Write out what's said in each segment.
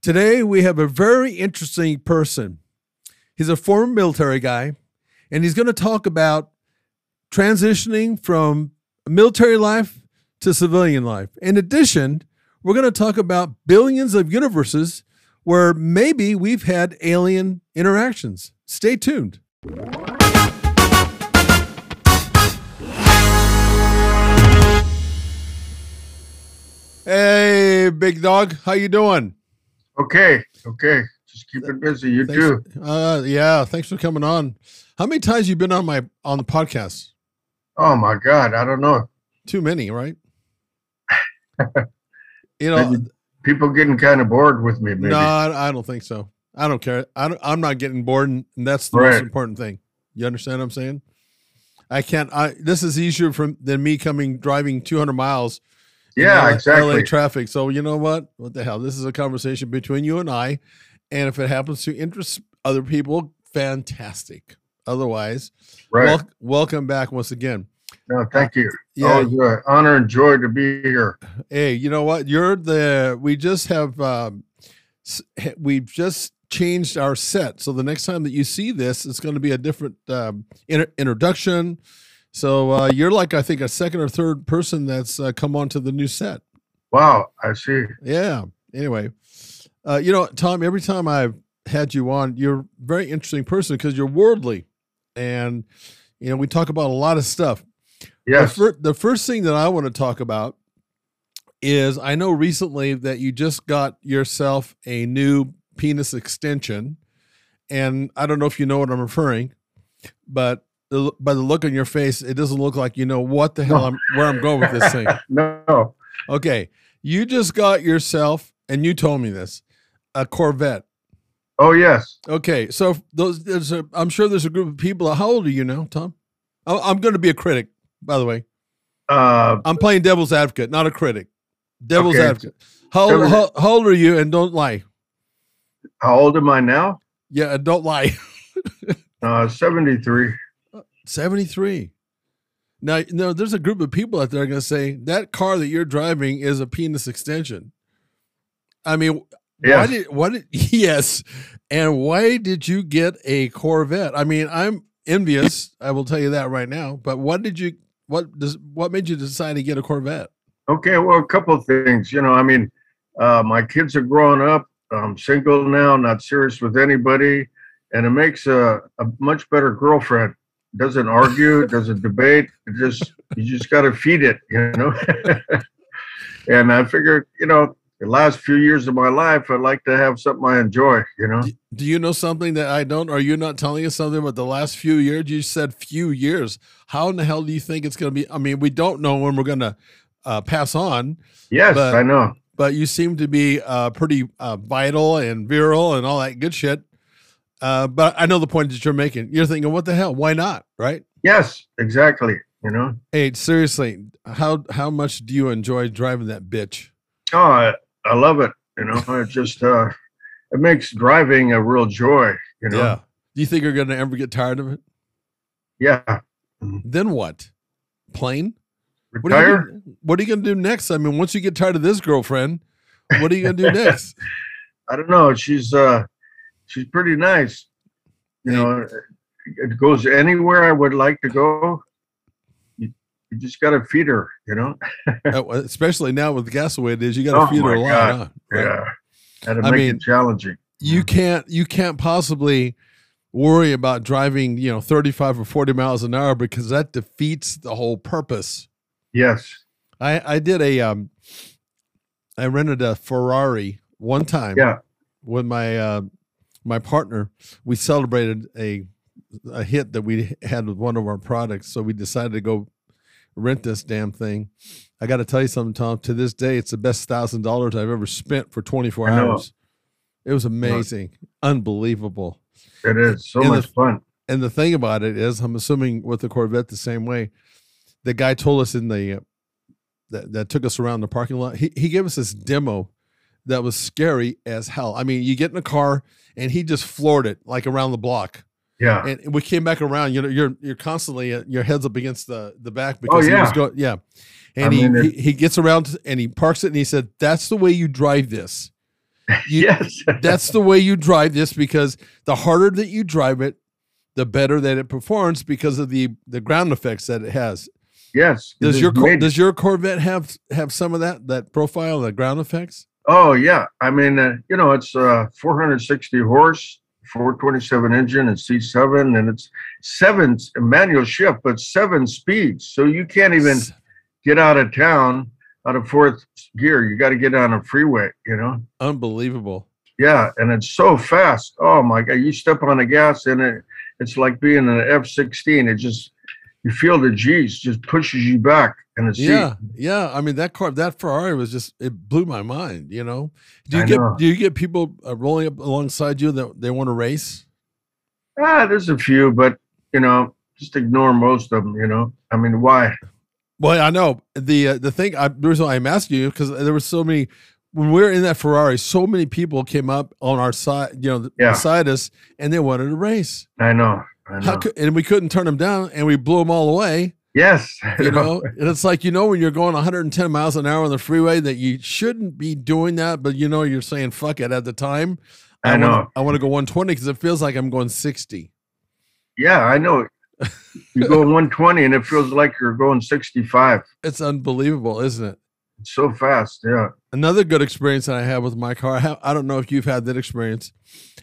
Today, we have a very interesting person. He's a former military guy, and he's going to talk about transitioning from military life to civilian life. In addition, we're going to talk about billions of universes where maybe we've had alien interactions. Stay tuned. Hey, big dog, how you doing? Okay, okay. Just keep it busy. You Thanks- too. Uh, yeah, thanks for coming on. How many times you been on my on the podcast? Oh my God, I don't know. Too many, right? you know, People getting kind of bored with me. Maybe. no, I I don't think so. I don't care. I don't, I'm not getting bored, and that's the most important thing. You understand what I'm saying? I can't. I this is easier from than me coming driving 200 miles. Yeah, LA exactly. LA traffic. So you know what? What the hell? This is a conversation between you and I, and if it happens to interest other people, fantastic. Otherwise, right. wel- welcome back once again. no, thank you. Yeah, Always an honor and joy to be here. Hey, you know what? You're the. We just have. Um, we've just changed our set, so the next time that you see this, it's going to be a different um, inter- introduction. So uh, you're like I think a second or third person that's uh, come onto the new set. Wow, I see. Yeah. Anyway, uh, you know, Tom. Every time I've had you on, you're a very interesting person because you're worldly, and you know we talk about a lot of stuff. Yes. The, fir- the first thing that I want to talk about is I know recently that you just got yourself a new penis extension. And I don't know if you know what I'm referring, but the, by the look on your face, it doesn't look like you know what the hell No. I'm where I'm going with this thing. no. Okay. You just got yourself, and you told me this, a Corvette. Oh yes. Okay. So those there's a I'm sure there's a group of people. How old are you now, Tom? I- I'm going to be a critic, by the way. Uh, I'm playing devil's advocate, not a critic. Devil's Okay. advocate. How, old- how, how old are you? And don't lie. how old am I now? Yeah, don't lie. Uh, seventy-three. 73. Now, no, there's a group of people out there going to say that car that you're driving is a penis extension. I mean, why did what did yes, and why did you get a Corvette? I mean, I'm envious. I will tell you that right now. But what did you? What does? What made you decide to get a Corvette? Okay. Well, a couple of things. You know, I mean, uh, my kids are growing up. I'm single now, not serious with anybody, and it makes a, a much better girlfriend. Doesn't argue, doesn't debate. It just you just got to feed it, you know. and I figured, you know, the last few years of my life, I'd like to have something I enjoy, you know. Do, you know something that I don't? Are you not telling us something about the last few years? You said few years. How in the hell do you think it's going to be? I mean, we don't know when we're going to uh, pass on, Yes, But- I know. but you seem to be uh, pretty uh, vital and virile and all that good shit. Uh, but I know the point that you're making. You're thinking, what the hell? Why not? Right? Yes, exactly. You know. Hey, seriously, how how much do you enjoy driving that bitch? Oh, I, I love it. You know, it just uh, it makes driving a real joy. You know. Yeah. Do you think you're going to ever get tired of it? Yeah. Then what? Plane? What are, you Retire. gonna, what are you going to do next? I mean, once you get tired of this girlfriend, what are you going to do next? I don't know. She's uh, she's pretty nice. You know, it goes anywhere I would like to go. You, you just got to feed her. You know. Especially now with the gas the way it is, you got to Oh feed her a lot. Huh? Right? Yeah. To I make mean, it challenging. You can't you can't possibly worry about driving, you know, 35 or 40 miles an hour because that defeats the whole purpose. Yes. I I did a um I rented a Ferrari one time Yeah. with my uh my partner. We celebrated a a hit that we had with one of our products, so we decided to go rent this damn thing. I got to tell you something, Tom. To this day, it's the best thousand dollars I've ever spent for 24 hours. It was amazing, unbelievable. It is so And the- much fun. And the thing about it is, I'm assuming with the Corvette the same way. The guy told us in the that, that took us around the parking lot. He he gave us this demo that was scary as hell. I mean, you get in a car and he just floored it like around the block. Yeah. And we came back around. You know, you're you're constantly uh, your head's up against the the back because he was Oh, going yeah. And he, he he gets around and he parks it and he said, "That's the way you drive this." You- yes. That's the way you drive this because the harder that you drive it, the better that it performs because of the the ground effects that it has. yes. Does your does your Corvette have have some of that that profile, the ground effects? Oh yeah, I mean, uh, you know, it's uh, 460 horse, 427 engine, and C7, and it's seven manual shift, but seven speeds. So you can't even get out of town out of fourth gear. You got to get on a freeway, you know. Unbelievable. Yeah, and it's so fast. Oh my god, you step on the gas and it, it's like being in an F16. It just you feel the G's just pushes you back seat. Yeah, yeah. I mean that car, that Ferrari was just it blew my mind. You know, do you I get know. do you get people uh, rolling up alongside you that they want to race? Ah, there's a few, but you know, just ignore most of them. You know, I mean, why? Well, I know the uh, the thing. I, the reason I'm asking you because there were so many when we were in that Ferrari. So many people came up on our side, you know, Yeah. beside us, and they wanted to race. I know. I know. How could, and we couldn't turn them down, and we blew them all away. Yes. You know, and it's like you know when you're going 110 miles an hour on the freeway that you shouldn't be doing that, but you know you're saying fuck it at the time. I wanna- know. I want to go 120 because it feels like I'm going 60. Yeah, I know. You go 120 and it feels like you're going 65. It's unbelievable, isn't it? It's so fast. Yeah. Another good experience that I have with my car, I, I don't know if you've had that experience,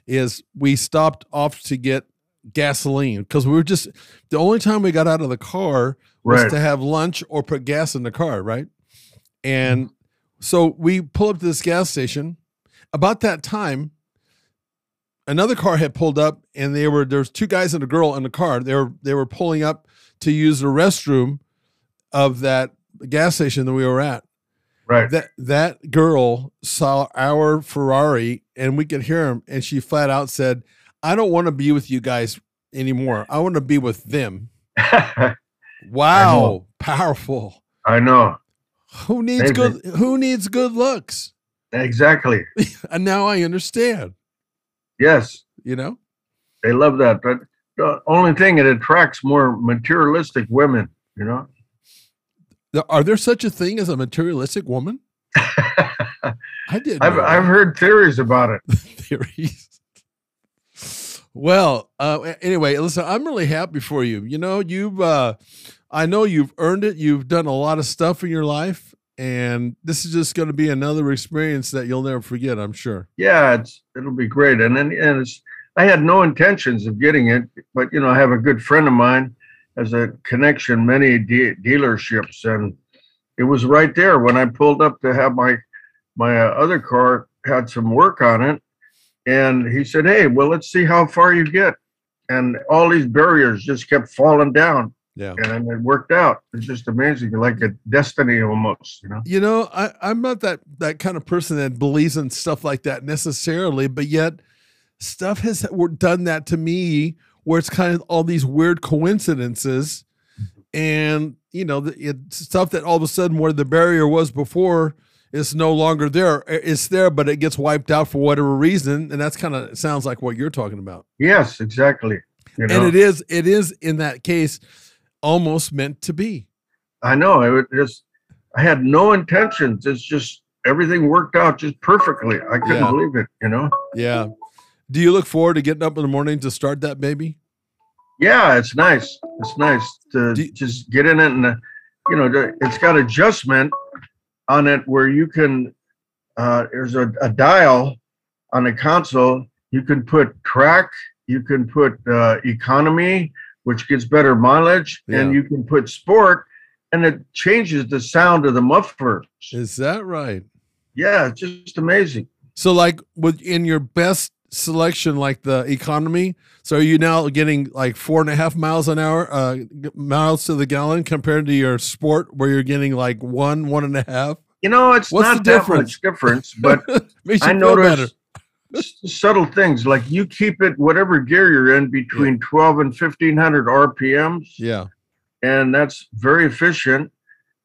is we stopped off to get gasoline because we were just the only time we got out of the car was Right. to have lunch or put gas in the car, right? And mm-hmm. so we pull up to this gas station. About that time, another car had pulled up, and they were there's two guys and a girl in the car. They were they were pulling up to use the restroom of that gas station that we were at Right. that that girl saw our Ferrari and we could hear him and she flat out said, "I don't want to be with you guys anymore. I want to be with them." Wow, powerful. I know. Who needs good who needs good looks? Exactly. And now I understand, Yes. you know? They love that. But the only thing, it attracts more materialistic women, you know? Are there such a thing as a materialistic woman? I didn't I've, I've heard theories about it. theories. Well, uh, anyway, listen, I'm really happy for you. You know, you've, uh, I know you've earned it. You've done a lot of stuff in your life, and this is just going to be another experience that you'll never forget. I'm sure. Yeah, it's it'll be great. And then and it's I had no intentions of getting it, but you know, I have a good friend of mine has a connection many de- dealerships, and it was right there when I pulled up to have my my uh, other car had some work on it, and he said, "Hey, well, let's see how far you get." And all these barriers just kept falling down, Yeah. and it worked out. It's just amazing, like a destiny almost, you know. You know, I, I'm not that that kind of person that believes in stuff like that necessarily, but yet stuff has done that to me where it's kind of all these weird coincidences mm-hmm. and you know the, it's stuff that all of a sudden where the barrier was before is no longer there it's there but it gets wiped out for whatever reason and that's kind of sounds like what you're talking about Yes, exactly. You know? and it is it is in that case almost meant to be I know. It was just I had no intentions. It's just everything worked out just perfectly. I couldn't Yeah. believe it. You know. yeah do you look forward to getting up in the morning to start that baby Yeah, it's nice. It's nice to you- just get in it, and uh, you know, it's got adjustment on it where you can. Uh, there's a, a dial on the console. You can put track. You can put uh, economy, which gets better mileage, and you can put sport, and it changes the sound of the mufflers. is that right Yeah, it's just amazing. So, like, with in your best selection, like the economy, so are you now getting like four and a half miles an hour, uh, miles to the gallon compared to your sport, where you're getting like one, one and a half? You know, it's What's not the that difference? much difference, but I noticed subtle things like you keep it whatever gear you're in between 12 and 1500 RPMs, Yeah, and that's very efficient.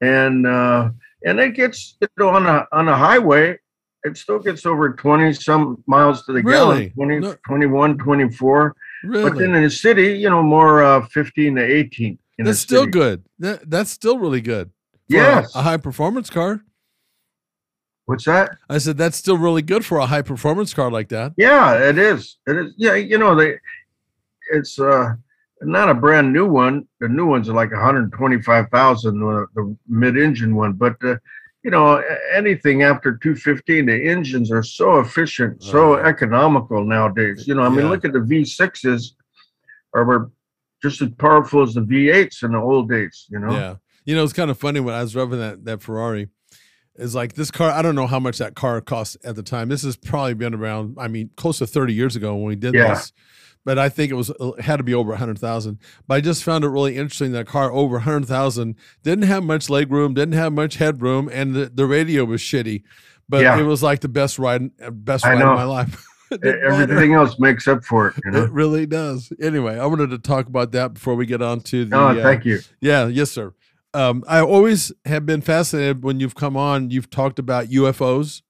And uh, and it gets you know on a on a highway, it still gets over 20 some miles to the Really? gallon, 20, No- 21, 24. But then in the city, you know, more uh, 15 to 18. In That's still city. good. That, that's still really good. a- Yes. a, high performance car. What's that? I said that's still really good for a high performance car like that. Yeah, it is. It is. Yeah, you know they. It's uh not a brand new one. The new ones are like 125,000, uh, the mid-engine one. But uh, you know, anything after 215, the engines are so efficient, so Oh. economical nowadays. You know, I mean, Yeah. look at the V6s, are were just as powerful as the V8s in the old days. You know. Yeah. You know, it's kind of funny when I was driving that that Ferrari. Is like this car. I don't know how much that car cost at the time. This has probably been around. I mean, close to thirty years ago when we did Yeah. this. But I think it was it had to be over a hundred thousand. But I just found it really interesting that a car over a hundred thousand didn't have much leg room, didn't have much headroom, and the, the radio was shitty. But Yeah. it was like the best ride, best I ride know. of my life. Didn't matter. Everything else makes up for it. You know. It really does. Anyway, I wanted to talk about that before we get on to the. Oh, uh, thank you. yeah, yes, sir. Um, I always have been fascinated when you've come on. You've talked about UFOs,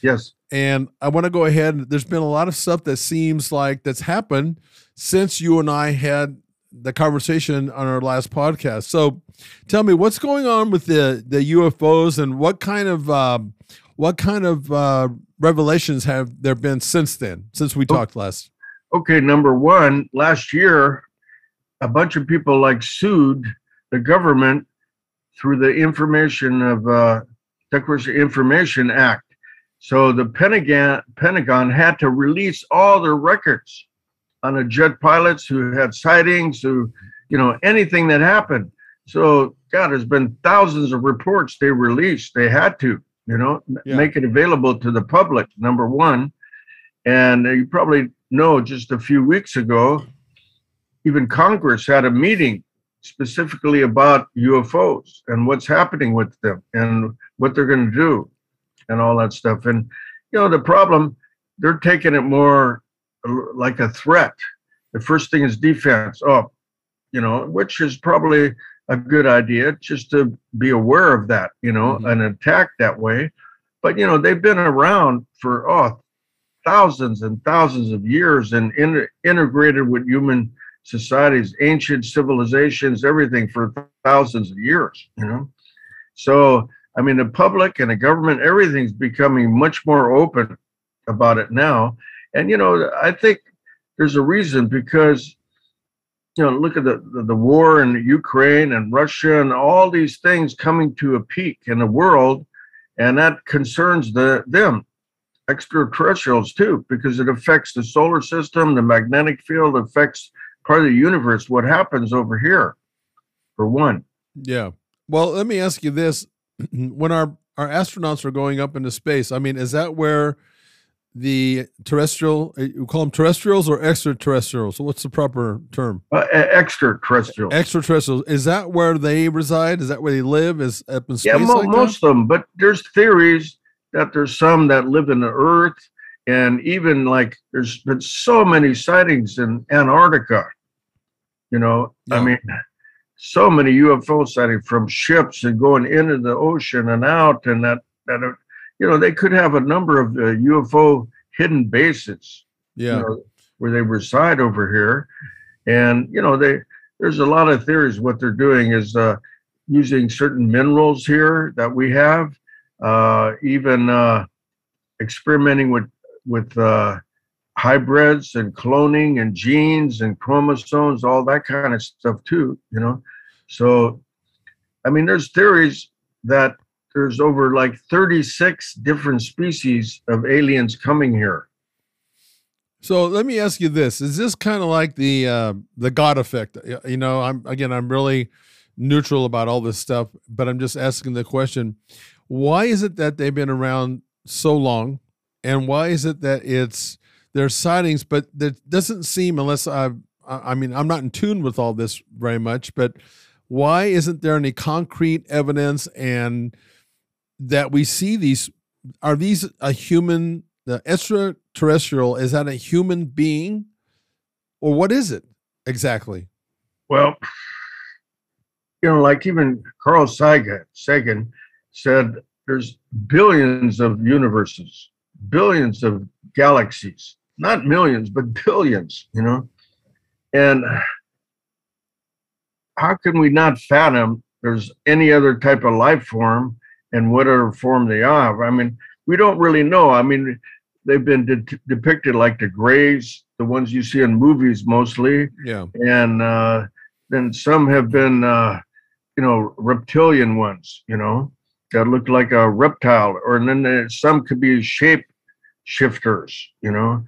Yes. And I want to go ahead. There's been a lot of stuff that seems like that's happened since you and I had the conversation on our last podcast. So, tell me what's going on with the the UFOs and what kind of um, what kind of uh, revelations have there been since then? Since we Oh. talked last. okay, number one, last year, a bunch of people like sued the government through the Information of uh, Declaration Information Act. So the Pentagon Pentagon had to release all their records on the jet pilots who had sightings, who, you know, anything that happened. So God, there's been thousands of reports they released. They had to, you know, Yeah. make it available to the public. Number one, and you probably know just a few weeks ago, even Congress had a meeting specifically about UFOs and what's happening with them and what they're going to do and all that stuff. And, you know, the problem, they're taking it more like a threat. The first thing is defense. Oh, you know, which is probably a good idea just to be aware of that, you know, Mhm. an attack that way. But, you know, they've been around for, oh, thousands and thousands of years and in, integrated with human societies, ancient civilizations, everything for thousands of years, you know. So, I mean, the public and the government, everything's becoming much more open about it now. And, you know, I think there's a reason because, you know, look at the, the, the war in Ukraine and Russia and all these things coming to a peak in the world. And that concerns the them extraterrestrials too, because it affects the solar system, the magnetic field affects part of the universe. What happens over here, for one? Yeah. Well, let me ask you this: when our our astronauts are going up into space, I mean, is that where the terrestrial uh, you call them terrestrials or extraterrestrials? So what's the proper term? Uh, e- extraterrestrials. Extraterrestrials. Is that where they reside? Is that where they live? Is up in space? yeah, mo- like that? most of them. But there's theories that there's some that live in the Earth, and even like there's been so many sightings in Antarctica. You know, Yeah. I mean, so many UFO sightings from ships and going into the ocean and out, and that that uh, you know they could have a number of uh, UFO hidden bases. Yeah. you know, where they reside over here. And, you know, they there's a lot of theories. What they're doing is uh, using certain minerals here that we have, uh, even uh, experimenting with with uh, hybrids and cloning and genes and chromosomes, all that kind of stuff too. You know, so I mean, there's theories that there's over like 36 different species of aliens coming here. So let me ask you this: Is this kind of like the uh, the God effect? You know, I'm again, I'm really neutral about all this stuff, but I'm just asking the question: Why is it that they've been around so long, and why is it that it's there's sightings, but that doesn't seem, unless I I mean, I'm not in tune with all this very much, but why isn't there any concrete evidence and that we see these? Are these a human? The extraterrestrial is that a human being, or what is it exactly? Well, you know, like even Carl Sagan, Sagan said there's billions of universes, billions of galaxies, not millions, but billions, you know. And how can we not fathom there's any other type of life form and whatever form they are? I mean, we don't really know. I mean, they've been de- depicted like the Greys, the ones you see in movies mostly. Yeah. And uh, then some have been, uh, you know, reptilian ones, you know, that look like a reptile. Or and then there's, some could be shape shifters, you know,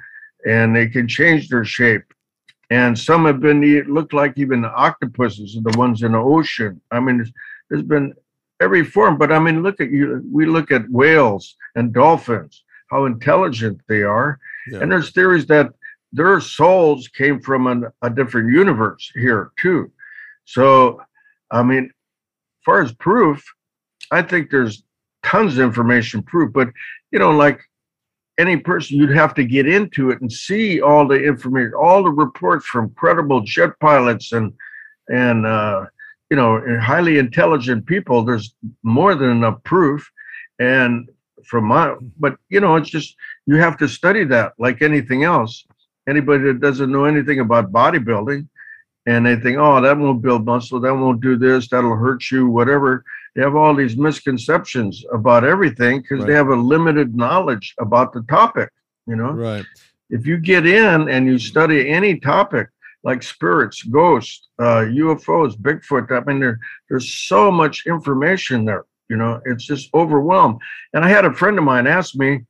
and they can change their shape. And some have been looked like even octopuses, and the ones in the ocean. I mean, there's, there's been every form. But I mean, look at you. We look at whales and dolphins, how intelligent they are, yeah. and there's theories that their souls came from an, a different universe here too. So, I mean, as far as proof, I think there's tons of information proof. But you know, like any person, you'd have to get into it and see all the information, all the reports from credible jet pilots and and uh, you know highly intelligent people. There's more than enough proof, and from my but you know it's just you have to study that like anything else. Anybody that doesn't know anything about bodybuilding, and they think, oh, that won't build muscle, that won't do this, that'll hurt you, whatever they have all these misconceptions about everything because right. they have a limited knowledge about the topic you know? Right. If you get in and you study any topic like spirits ghosts uh, ufos bigfoot i mean there, there's so much information there you know? It's just overwhelmed. And i had a friend of mine ask me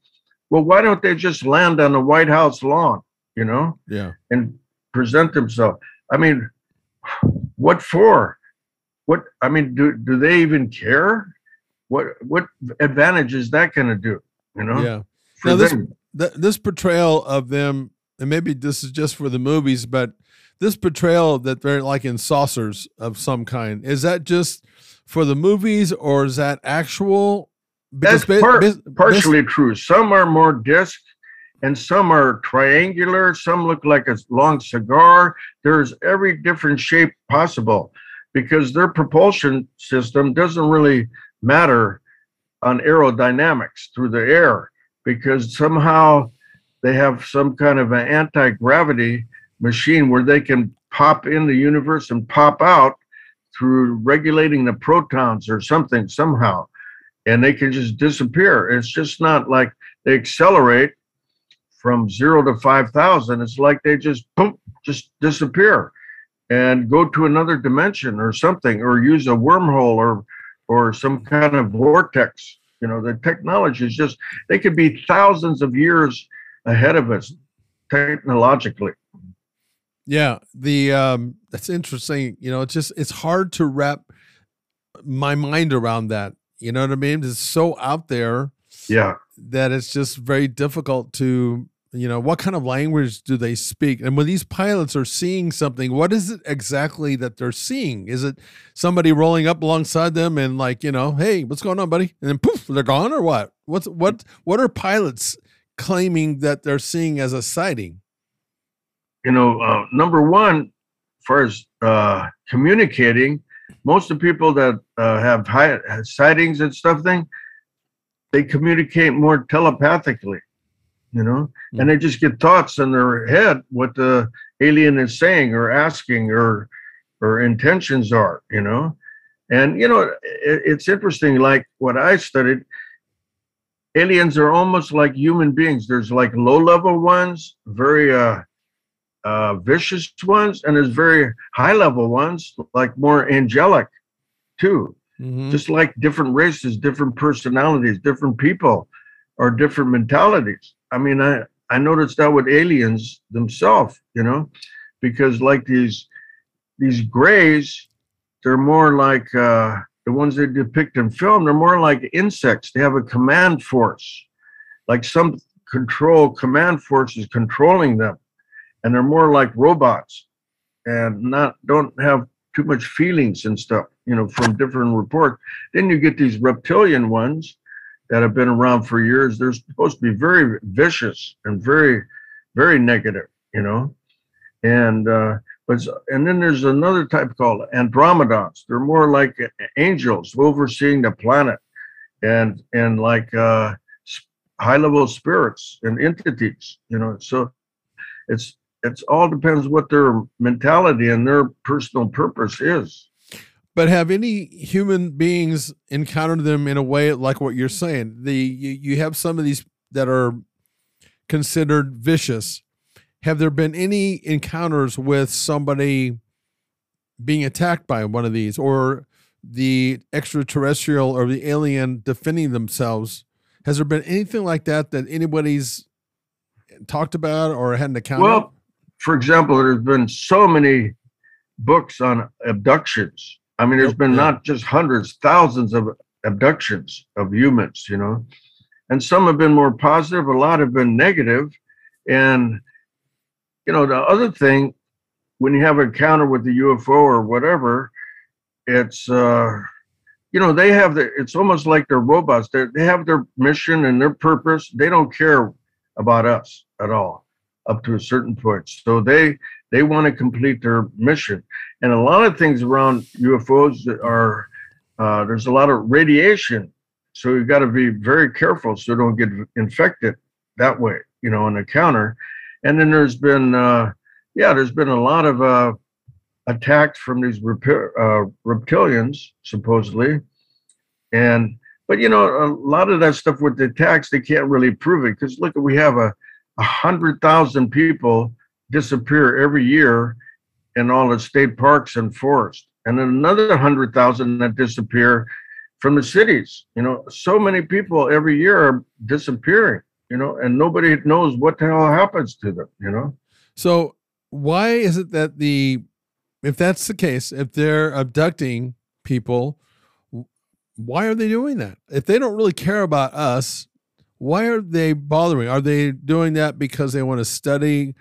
well why don't they just land on the white house lawn? You know? Yeah. And present themselves. I mean what for what I mean, do do they even care? What what advantage is that going to do? You know? Yeah. Now this th- this portrayal of them, and maybe this is just for the movies, but this portrayal that they're like in saucers of some kind is that just for the movies or is that actual? Because That's part, partially true. Some are more disc and some are triangular. Some look like a long cigar. There's every different shape possible because their propulsion system doesn't really matter on aerodynamics through the air because somehow they have some kind of an anti-gravity machine where they can pop in the universe and pop out through regulating the protons or something somehow and they can just disappear. It's just not like they accelerate from zero to 5000 it's like they just boom just disappear and go to another dimension or something or use a wormhole or or some kind of vortex. You know the technology is just they could be thousands of years ahead of us technologically. Yeah the um that's interesting you know it's just it's hard to wrap my mind around that you know what i mean? It's so out there yeah. that it's just very difficult to you know what kind of language do they speak? And when these pilots are seeing something what is it exactly that they're seeing? Is it somebody rolling up alongside them and like you know hey what's going on buddy? And then poof they're gone or what? What's what what are pilots claiming that they're seeing as a sighting? You know uh, number one as uh, communicating most of the people that uh, have high sightings and stuff thing they communicate more telepathically you know, mm-hmm. and they just get thoughts in their head what the alien is saying or asking or or intentions are, you know. And you know, it, it's interesting. Like what I studied, aliens are almost like human beings. There's like low-level ones, very uh, uh, vicious ones, and there's very high-level ones, like more angelic, too. Mm-hmm. Just like different races, different personalities, different people, or different mentalities. I mean, I I noticed that with aliens themselves, you know, because like these these grays, they're more like uh, the ones they depict in film. They're more like insects. They have a command force, like some control command force is controlling them, and they're more like robots, and not don't have too much feelings and stuff. You know, from different reports. Then you get these reptilian ones that have been around for years, they're supposed to be very vicious and very, very negative, you know. And uh, but and then there's another type called Andromedans. They're more like angels overseeing the planet, and and like uh, high level spirits and entities, you know. So it's it's all depends what their mentality and their personal purpose is. But have any human beings encountered them in a way like what you're saying? The you, you have some of these that are considered vicious. Have there been any encounters with somebody being attacked by one of these or the extraterrestrial or the alien defending themselves? Has there been anything like that that anybody's talked about or had an account? Well, for example, there's been so many books on abductions. I mean, there's been yeah. not just hundreds, thousands of abductions of humans, you know, and some have been more positive, a lot have been negative. And, you know, the other thing, when you have an encounter with the UFO or whatever, it's, uh, you know, they have the, it's almost like they're robots. They're, they have their mission and their purpose. They don't care about us at all up to a certain point. So they they want to complete their mission. And a lot of things around UFOs that are uh, there's a lot of radiation, so you've got to be very careful so don't get infected that way, you know, on a counter. And then there's been uh, yeah, there's been a lot of uh, attacks from these uh, reptilians supposedly, and but you know a lot of that stuff with the attacks they can't really prove it because look, we have a a hundred thousand people disappear every year in all the state parks and forests, and another hundred thousand that disappear from the cities. You know, so many people every year are disappearing. You know, and nobody knows what the hell happens to them. You know. So why is it that the if that's the case, if they're abducting people, why are they doing that? If they don't really care about us, why are they bothering? Are they doing that because they want to study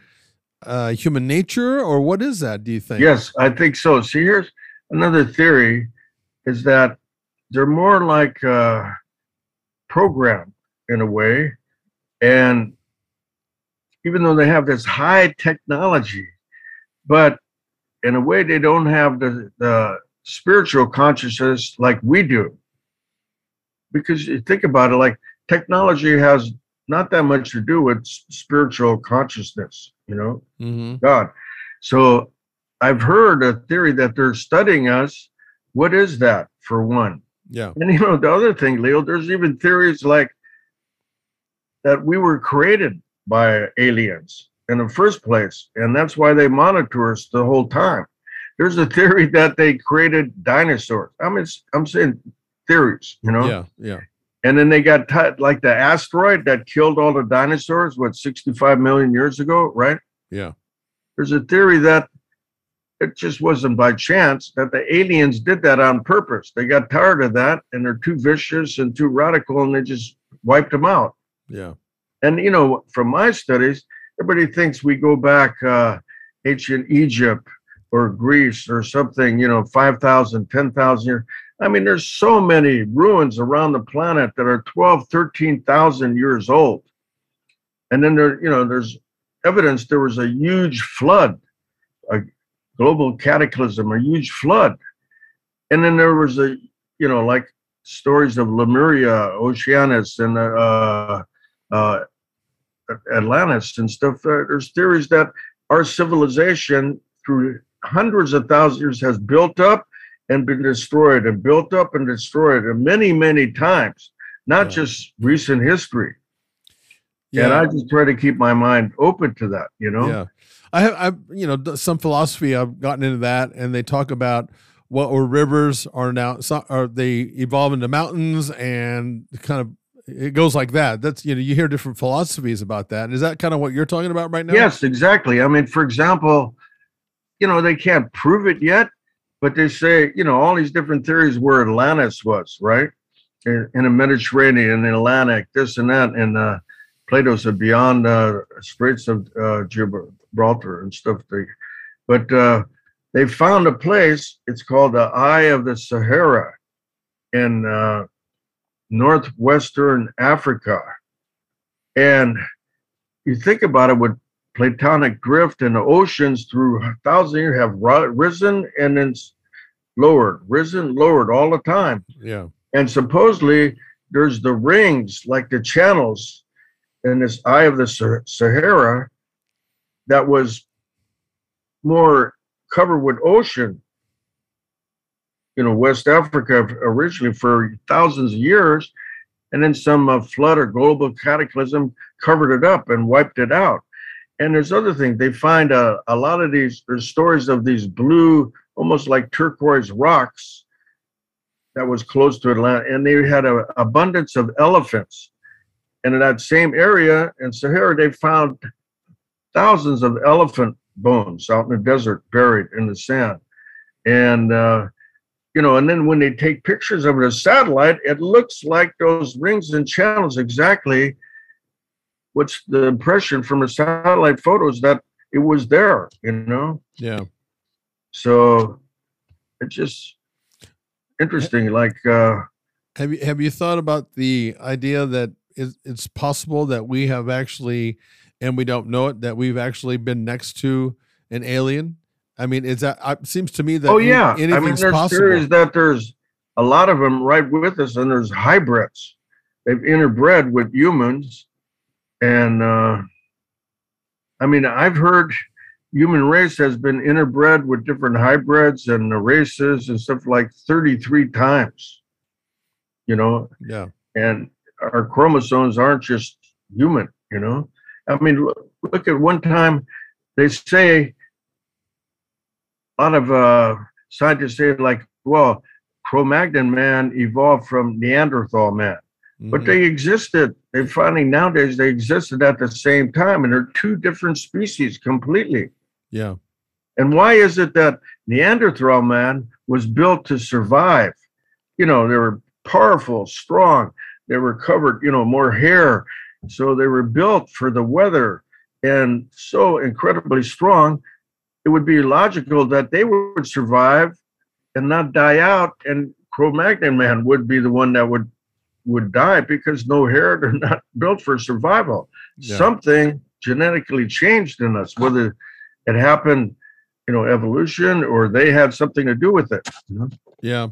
uh, human nature, or what is that? Do you think? Yes, I think so. See, here's another theory: is that they're more like uh, programmed in a way, and even though they have this high technology, but in a way they don't have the, the spiritual consciousness like we do. Because you think about it, like technology has not that much to do with spiritual consciousness, you know, mm-hmm. God. So I've heard a theory that they're studying us. What is that for one? Yeah. And you know, the other thing, Leo, there's even theories like that we were created by aliens in the first place. And that's why they monitor us the whole time. There's a theory that they created dinosaurs. I mean, I'm saying theories, you know? Yeah, yeah. And then they got t- like the asteroid that killed all the dinosaurs, what, 65 million years ago, right? Yeah. There's a theory that it just wasn't by chance that the aliens did that on purpose. They got tired of that and they're too vicious and too radical and they just wiped them out. Yeah. And, you know, from my studies, everybody thinks we go back uh, ancient Egypt or Greece or something, you know, 5,000, 10,000 years. I mean, there's so many ruins around the planet that are 12, 13,000 years old. And then there, you know, there's evidence there was a huge flood, a global cataclysm, a huge flood. And then there was a, you know, like stories of Lemuria, Oceanus, and uh, uh, Atlantis and stuff. There's theories that our civilization, through hundreds of thousands of years, has built up and been destroyed and built up and destroyed and many, many times, not yeah. just recent history. Yeah. And I just try to keep my mind open to that, you know? Yeah. I have, I, you know, some philosophy, I've gotten into that and they talk about what were rivers are now, are they evolve into mountains and kind of, it goes like that. That's, you know, you hear different philosophies about that. Is that kind of what you're talking about right now? Yes, exactly. I mean, for example, you know, they can't prove it yet, but they say, you know, all these different theories where Atlantis was, right? In, in the Mediterranean, the Atlantic, this and that, and uh, Plato said beyond uh, Straits of uh, Gibraltar and stuff. They, but uh, they found a place. It's called the Eye of the Sahara in uh, northwestern Africa, and you think about it with Platonic drift and the oceans through thousands of years have risen and then lowered, risen, lowered all the time. Yeah. And supposedly there's the rings, like the channels in this eye of the Sahara that was more covered with ocean. you know, West Africa originally for thousands of years. And then some uh, flood or global cataclysm covered it up and wiped it out. And there's other things. They find a, a lot of these, there's stories of these blue, almost like turquoise rocks that was close to Atlanta. And they had an abundance of elephants. And in that same area in Sahara, they found thousands of elephant bones out in the desert buried in the sand. And, uh, you know, and then when they take pictures of it satellite, it looks like those rings and channels exactly what's the impression from the satellite photos that it was there, you know? Yeah. So it's just interesting. Like, uh, have you have you thought about the idea that it's possible that we have actually, and we don't know it, that we've actually been next to an alien? I mean, is that it seems to me that oh yeah, I mean, there's possible. theories that there's a lot of them right with us, and there's hybrids. They've interbred with humans, and uh, I mean, I've heard human race has been interbred with different hybrids and races and stuff like 33 times. You know. Yeah. And our chromosomes aren't just human. You know. I mean, look, look at one time they say a lot of uh, scientists say like, well, Cro-Magnon man evolved from Neanderthal man, mm-hmm. but they existed. They're finding nowadays they existed at the same time, and they're two different species completely. Yeah. And why is it that Neanderthal man was built to survive? You know, they were powerful, strong. They were covered, you know, more hair. So they were built for the weather and so incredibly strong it would be logical that they would survive and not die out, and Cro-Magnon man would be the one that would would die because no hair they're not built for survival. Yeah. Something genetically changed in us, whether it happened, you know, evolution or they had something to do with it. You know? Yeah,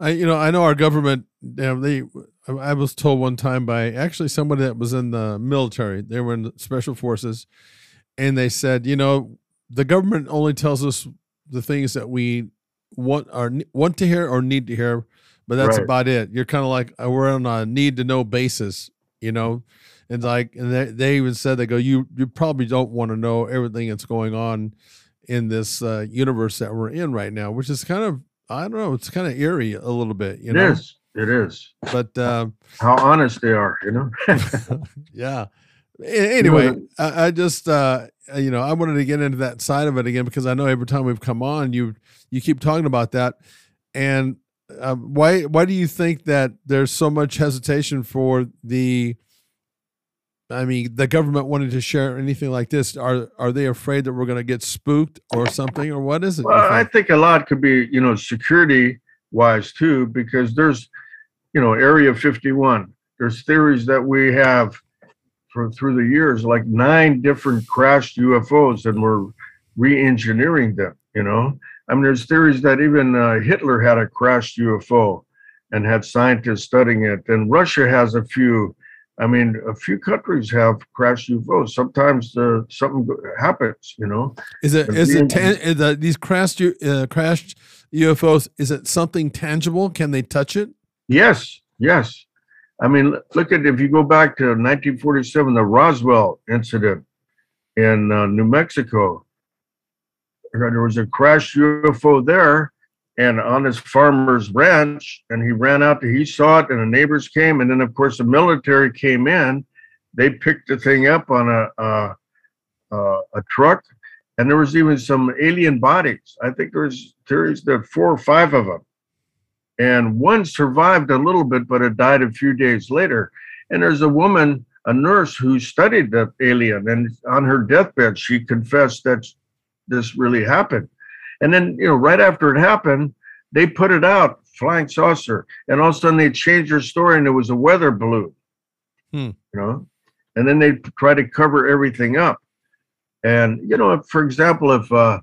I you know I know our government. They I was told one time by actually somebody that was in the military. They were in the special forces, and they said, you know, the government only tells us the things that we want or want to hear or need to hear, but that's right. about it. You're kind of like uh, we're on a need to know basis, you know. And like, and they, they even said they go, you you probably don't want to know everything that's going on in this uh, universe that we're in right now, which is kind of I don't know, it's kind of eerie a little bit, you it know. It is. It is. But uh, how honest they are, you know. yeah. Anyway, I, I just uh, uh, you know, I wanted to get into that side of it again because I know every time we've come on, you you keep talking about that. And uh, why why do you think that there's so much hesitation for the? I mean, the government wanted to share anything like this. Are are they afraid that we're going to get spooked or something, or what is it? Well. I think a lot could be, you know, security wise too, because there's, you know, Area 51. There's theories that we have for through the years like nine different crashed UFOs, and we're re-engineering them. You know, I mean, there's theories that even uh, Hitler had a crashed UFO and had scientists studying it, and Russia has a few. I mean, a few countries have crashed UFOs. Sometimes uh, something happens, you know. Is it is it tan- is the, these crashed uh, crashed UFOs? Is it something tangible? Can they touch it? Yes, yes. I mean, look at if you go back to 1947, the Roswell incident in uh, New Mexico. There was a crashed UFO there, and on his farmer's ranch, and he ran out. To, he saw it, and the neighbors came, and then of course the military came in. They picked the thing up on a a, truck, and there was even some alien bodies. I think there was theories that four or five of them and one survived a little bit, but it died a few days later. And there's a woman, a nurse, who studied the alien, and on her deathbed, she confessed that this really happened. And then, you know, right after it happened, they put it out, flying saucer, and all of a sudden they changed their story, and it was a weather balloon. Hmm. You know, and then they try to cover everything up. And you know, for example, if uh,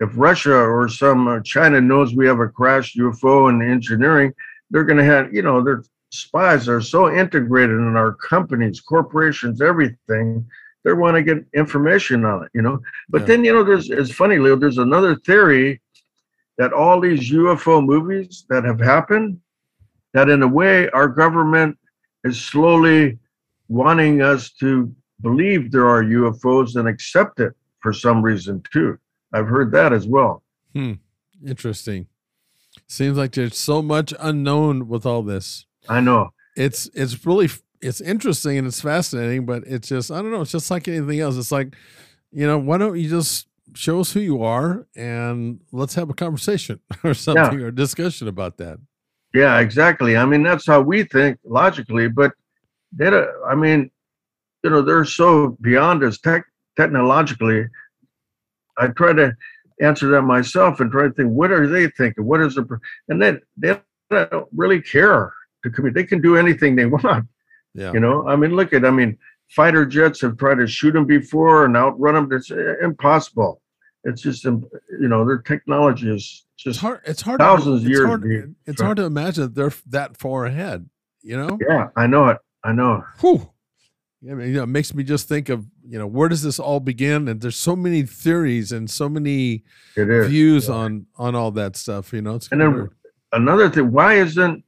if Russia or some uh, China knows we have a crashed UFO in engineering, they're going to have, you know, their spies are so integrated in our companies, corporations, everything. They want to get information on it, you know. But yeah. then, you know, there's it's funny, Leo. There's another theory that all these UFO movies that have happened, that in a way our government is slowly wanting us to believe there are UFOs and accept it for some reason too. I've heard that as well. Hmm. Interesting. Seems like there's so much unknown with all this. I know. It's it's really it's interesting and it's fascinating, but it's just I don't know. It's just like anything else. It's like, you know, why don't you just show us who you are and let's have a conversation or something yeah. or discussion about that. Yeah, exactly. I mean, that's how we think logically, but they, I mean, you know, they're so beyond us tech, technologically. I try to answer that myself and try to think, what are they thinking? What is the, and then they don't really care to commit. They can do anything they want. Yeah. You know, I mean, look at, I mean, fighter jets have tried to shoot them before and outrun them. It's uh, impossible. It's just, you know, their technology is just it's hard. It's hard. Thousands to, of years. Hard, it's hard to imagine that they're that far ahead. You know? Yeah, I know it. I know. Whew. Yeah, I mean, you know, it makes me just think of you know where does this all begin? And there's so many theories and so many views yeah. on on all that stuff. You know, it's and then weird. another thing, why isn't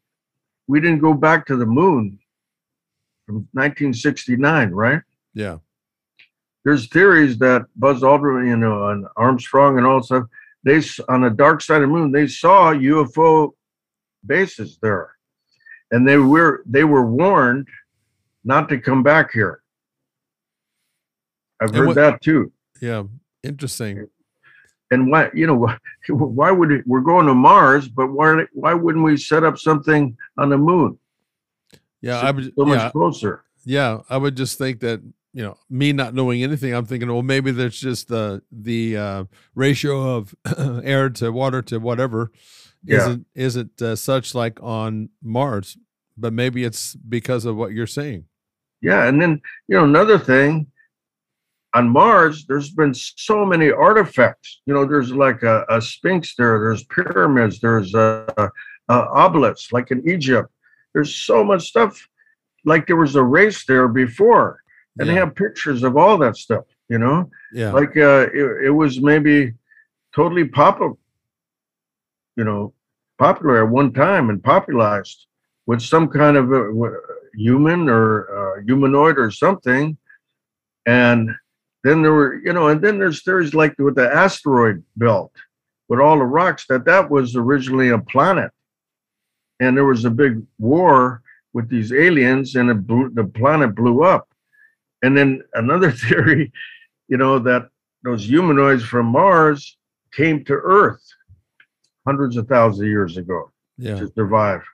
we didn't go back to the moon from 1969, right? Yeah. There's theories that Buzz Aldrin, you know, and Armstrong and all stuff, they on the dark side of the moon, they saw UFO bases there, and they were they were warned not to come back here. I've heard what, that too. Yeah, interesting. And why, you know, why would it, we're going to Mars, but why why wouldn't we set up something on the moon? Yeah, so, I would so yeah, much closer. Yeah, I would just think that you know me not knowing anything. I'm thinking, well, maybe there's just the the uh, ratio of air to water to whatever yeah. isn't isn't uh, such like on Mars, but maybe it's because of what you're saying. Yeah, and then you know another thing on Mars, there's been so many artifacts. You know, there's like a, a sphinx there, there's pyramids, there's a, a, a obelisks like in Egypt. There's so much stuff. Like there was a race there before, and yeah. they have pictures of all that stuff. You know, yeah, like uh, it, it was maybe totally popular. You know, popular at one time and popularized with some kind of a, human or uh, humanoid or something. And then there were, you know, and then there's theories like with the asteroid belt, with all the rocks, that that was originally a planet. And there was a big war with these aliens, and blew, the planet blew up. And then another theory, you know, that those humanoids from Mars came to Earth hundreds of thousands of years ago yeah. to survive.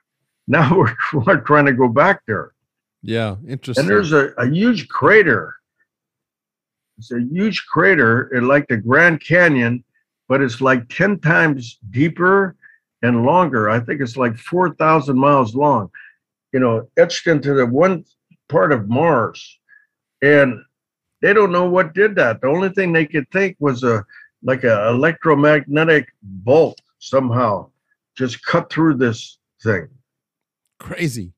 Now we're, we're trying to go back there. Yeah, interesting. And there's a, a huge crater. It's a huge crater like the Grand Canyon, but it's like 10 times deeper and longer. I think it's like 4,000 miles long, you know, etched into the one part of Mars. And they don't know what did that. The only thing they could think was a like a electromagnetic bolt somehow just cut through this thing. Crazy.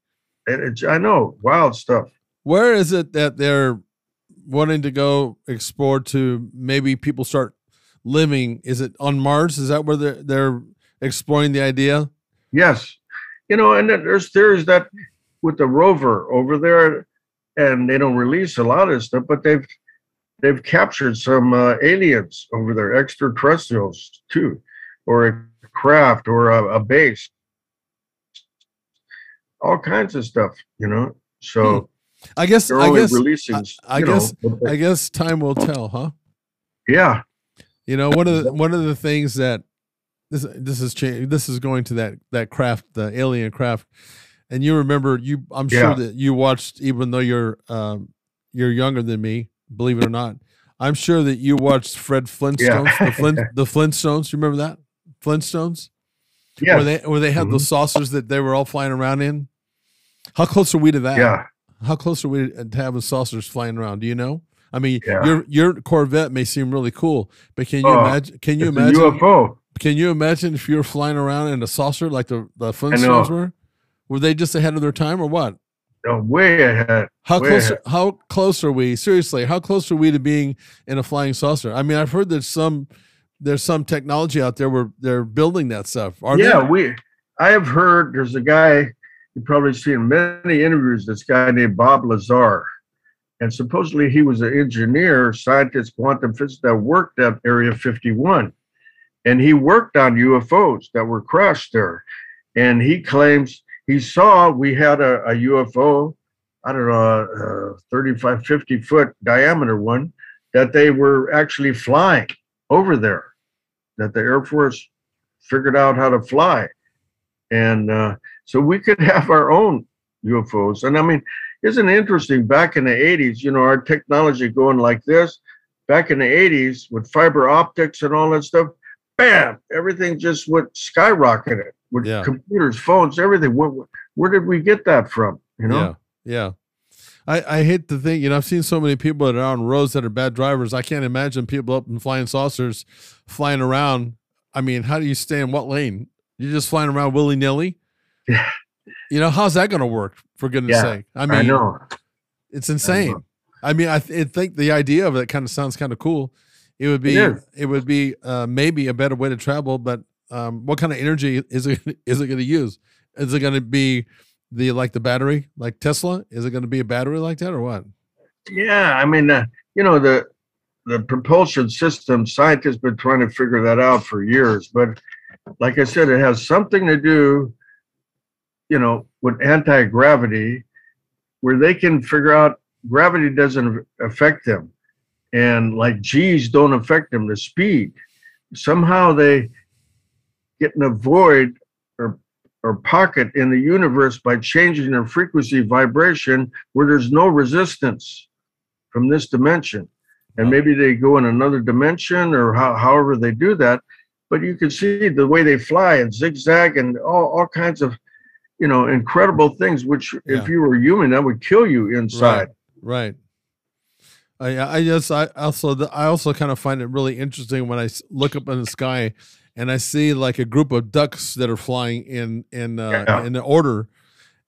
And it's, I know, wild stuff. Where is it that they're wanting to go explore to maybe people start living? Is it on Mars? Is that where they're, they're exploring the idea? Yes. You know, and there's theories that with the rover over there, and they don't release a lot of stuff, but they've they've captured some uh, aliens over there, extraterrestrials too, or a craft or a, a base all kinds of stuff, you know. So hmm. I guess I guess releasing. I, I guess know, I guess time will tell, huh? Yeah. You know, one of the one of the things that this this is changing. This is going to that that craft, the alien craft, and you remember you. I'm sure yeah. that you watched, even though you're um, you're younger than me, believe it or not. I'm sure that you watched Fred Flintstones, yeah. the Flint the Flintstones. You remember that Flintstones? Yeah. Where they where they had mm-hmm. those saucers that they were all flying around in. How close are we to that? Yeah. How close are we to having saucers flying around? Do you know? I mean, yeah. your your Corvette may seem really cool, but can you oh, imagine? Can you imagine? UFO. Can you imagine if you were flying around in a saucer like the the Flintstones were? Were they just ahead of their time or what? No, way ahead. How way close? Ahead. How close are we? Seriously, how close are we to being in a flying saucer? I mean, I've heard there's some there's some technology out there where they're building that stuff. Are yeah, they? we. I have heard there's a guy you've probably seen many interviews. This guy named Bob Lazar, and supposedly he was an engineer, scientist, quantum physicist that worked at Area 51, and he worked on UFOs that were crashed there, and he claims he saw we had a, a UFO, I don't know, a 35, 50 foot diameter one that they were actually flying over there, that the Air Force figured out how to fly. And uh, so we could have our own UFOs. And I mean, isn't it interesting? Back in the 80s, you know, our technology going like this, back in the 80s with fiber optics and all that stuff, bam, everything just went skyrocketed with Yeah. computers, phones, everything. Where, where did we get that from? You know? Yeah, yeah. I, I hate to think, you know, I've seen so many people that are on roads that are bad drivers. I can't imagine people up in flying saucers flying around. I mean, how do you stay in what lane? You're just flying around willy nilly. Yeah. You know, how's that going to work? For goodness Yeah, sake, I mean, I know. it's insane. I mean, I, th- I think the idea of it kind of sounds kind of cool. It would be, is. it would be uh, maybe a better way to travel, but um, what kind of energy is it is it going to use? Is it going to be the like the battery, like Tesla? Is it going to be a battery like that or what? Yeah, I mean, uh, you know, the the propulsion system, scientists been trying to figure that out for years. But like I said, it has something to do, you know, with anti gravity, where they can figure out gravity doesn't affect them, and like G's don't affect them. The speed somehow they get in a void or or pocket in the universe by changing their frequency vibration where there's no resistance from this dimension. And maybe they go in another dimension or how, however they do that. But you can see the way they fly and zigzag and all, all kinds of, you know, incredible things, which Yeah. if you were human, that would kill you inside. Right. I I just I also I also kind of find it really interesting when I look up in the sky and I see like a group of ducks that are flying in in uh, Yeah. in order,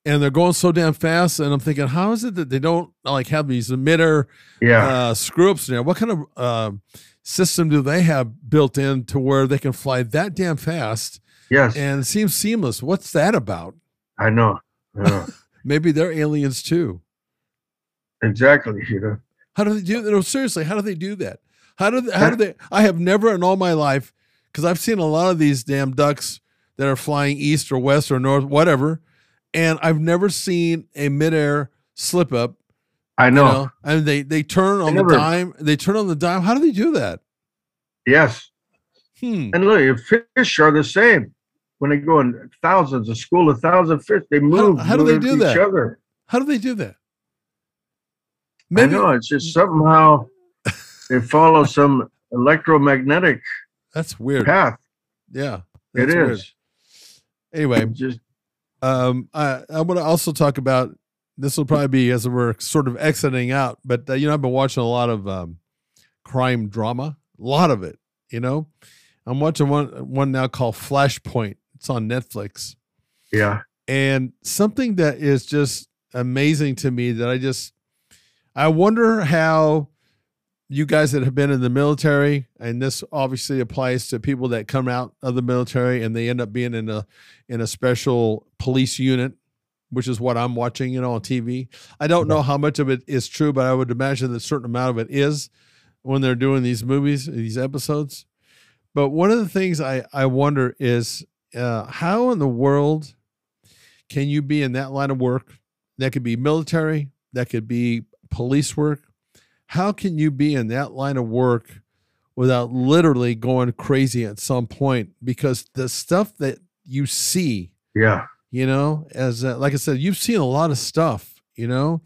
and they're going so damn fast, and I'm thinking, how is it that they don't like have these emitter Yeah. uh, screw ups there? What kind of uh, system do they have built in to where they can fly that damn fast yes. and it seems seamless? What's that about? I know. Yeah, Maybe they're aliens too. exactly. You know. How do they do that? No, seriously, how do they do that? How do they, how do they? I have never in all my life, because I've seen a lot of these damn ducks that are flying east or west or north, whatever, and I've never seen a midair slip up. I You know. know, and they they turn on the never- dime. They turn on the dime. How do they do that? Yes. Hmm. And look, fish are the same. When they go in thousands, a school of thousand fish, they move. how do they do each that? Other. How do they do that? I know it's just somehow they follow some electromagnetic that's weird. path. Yeah, it is. weird. Anyway, just Um, I, I want to also talk about this will probably be as we're sort of exiting out, but uh, you know, I've been watching a lot of um, crime drama, a lot of it. You know, I'm watching one one now called Flashpoint. It's on Netflix, yeah, and something that is just amazing to me that I just I wonder how you guys that have been in the military, and this obviously applies to people that come out of the military and they end up being in a in a special police unit, which is what I'm watching, you know, on TV. I don't know how much of it is true, but I would imagine that a certain amount of it is when they're doing these movies, these episodes. But one of the things I I wonder is uh, how in the world can you be in that line of work? That could be military, that could be police work. How can you be in that line of work without literally going crazy at some point? Because the stuff that you see, yeah, you know, as uh, like I said, you've seen a lot of stuff, you know,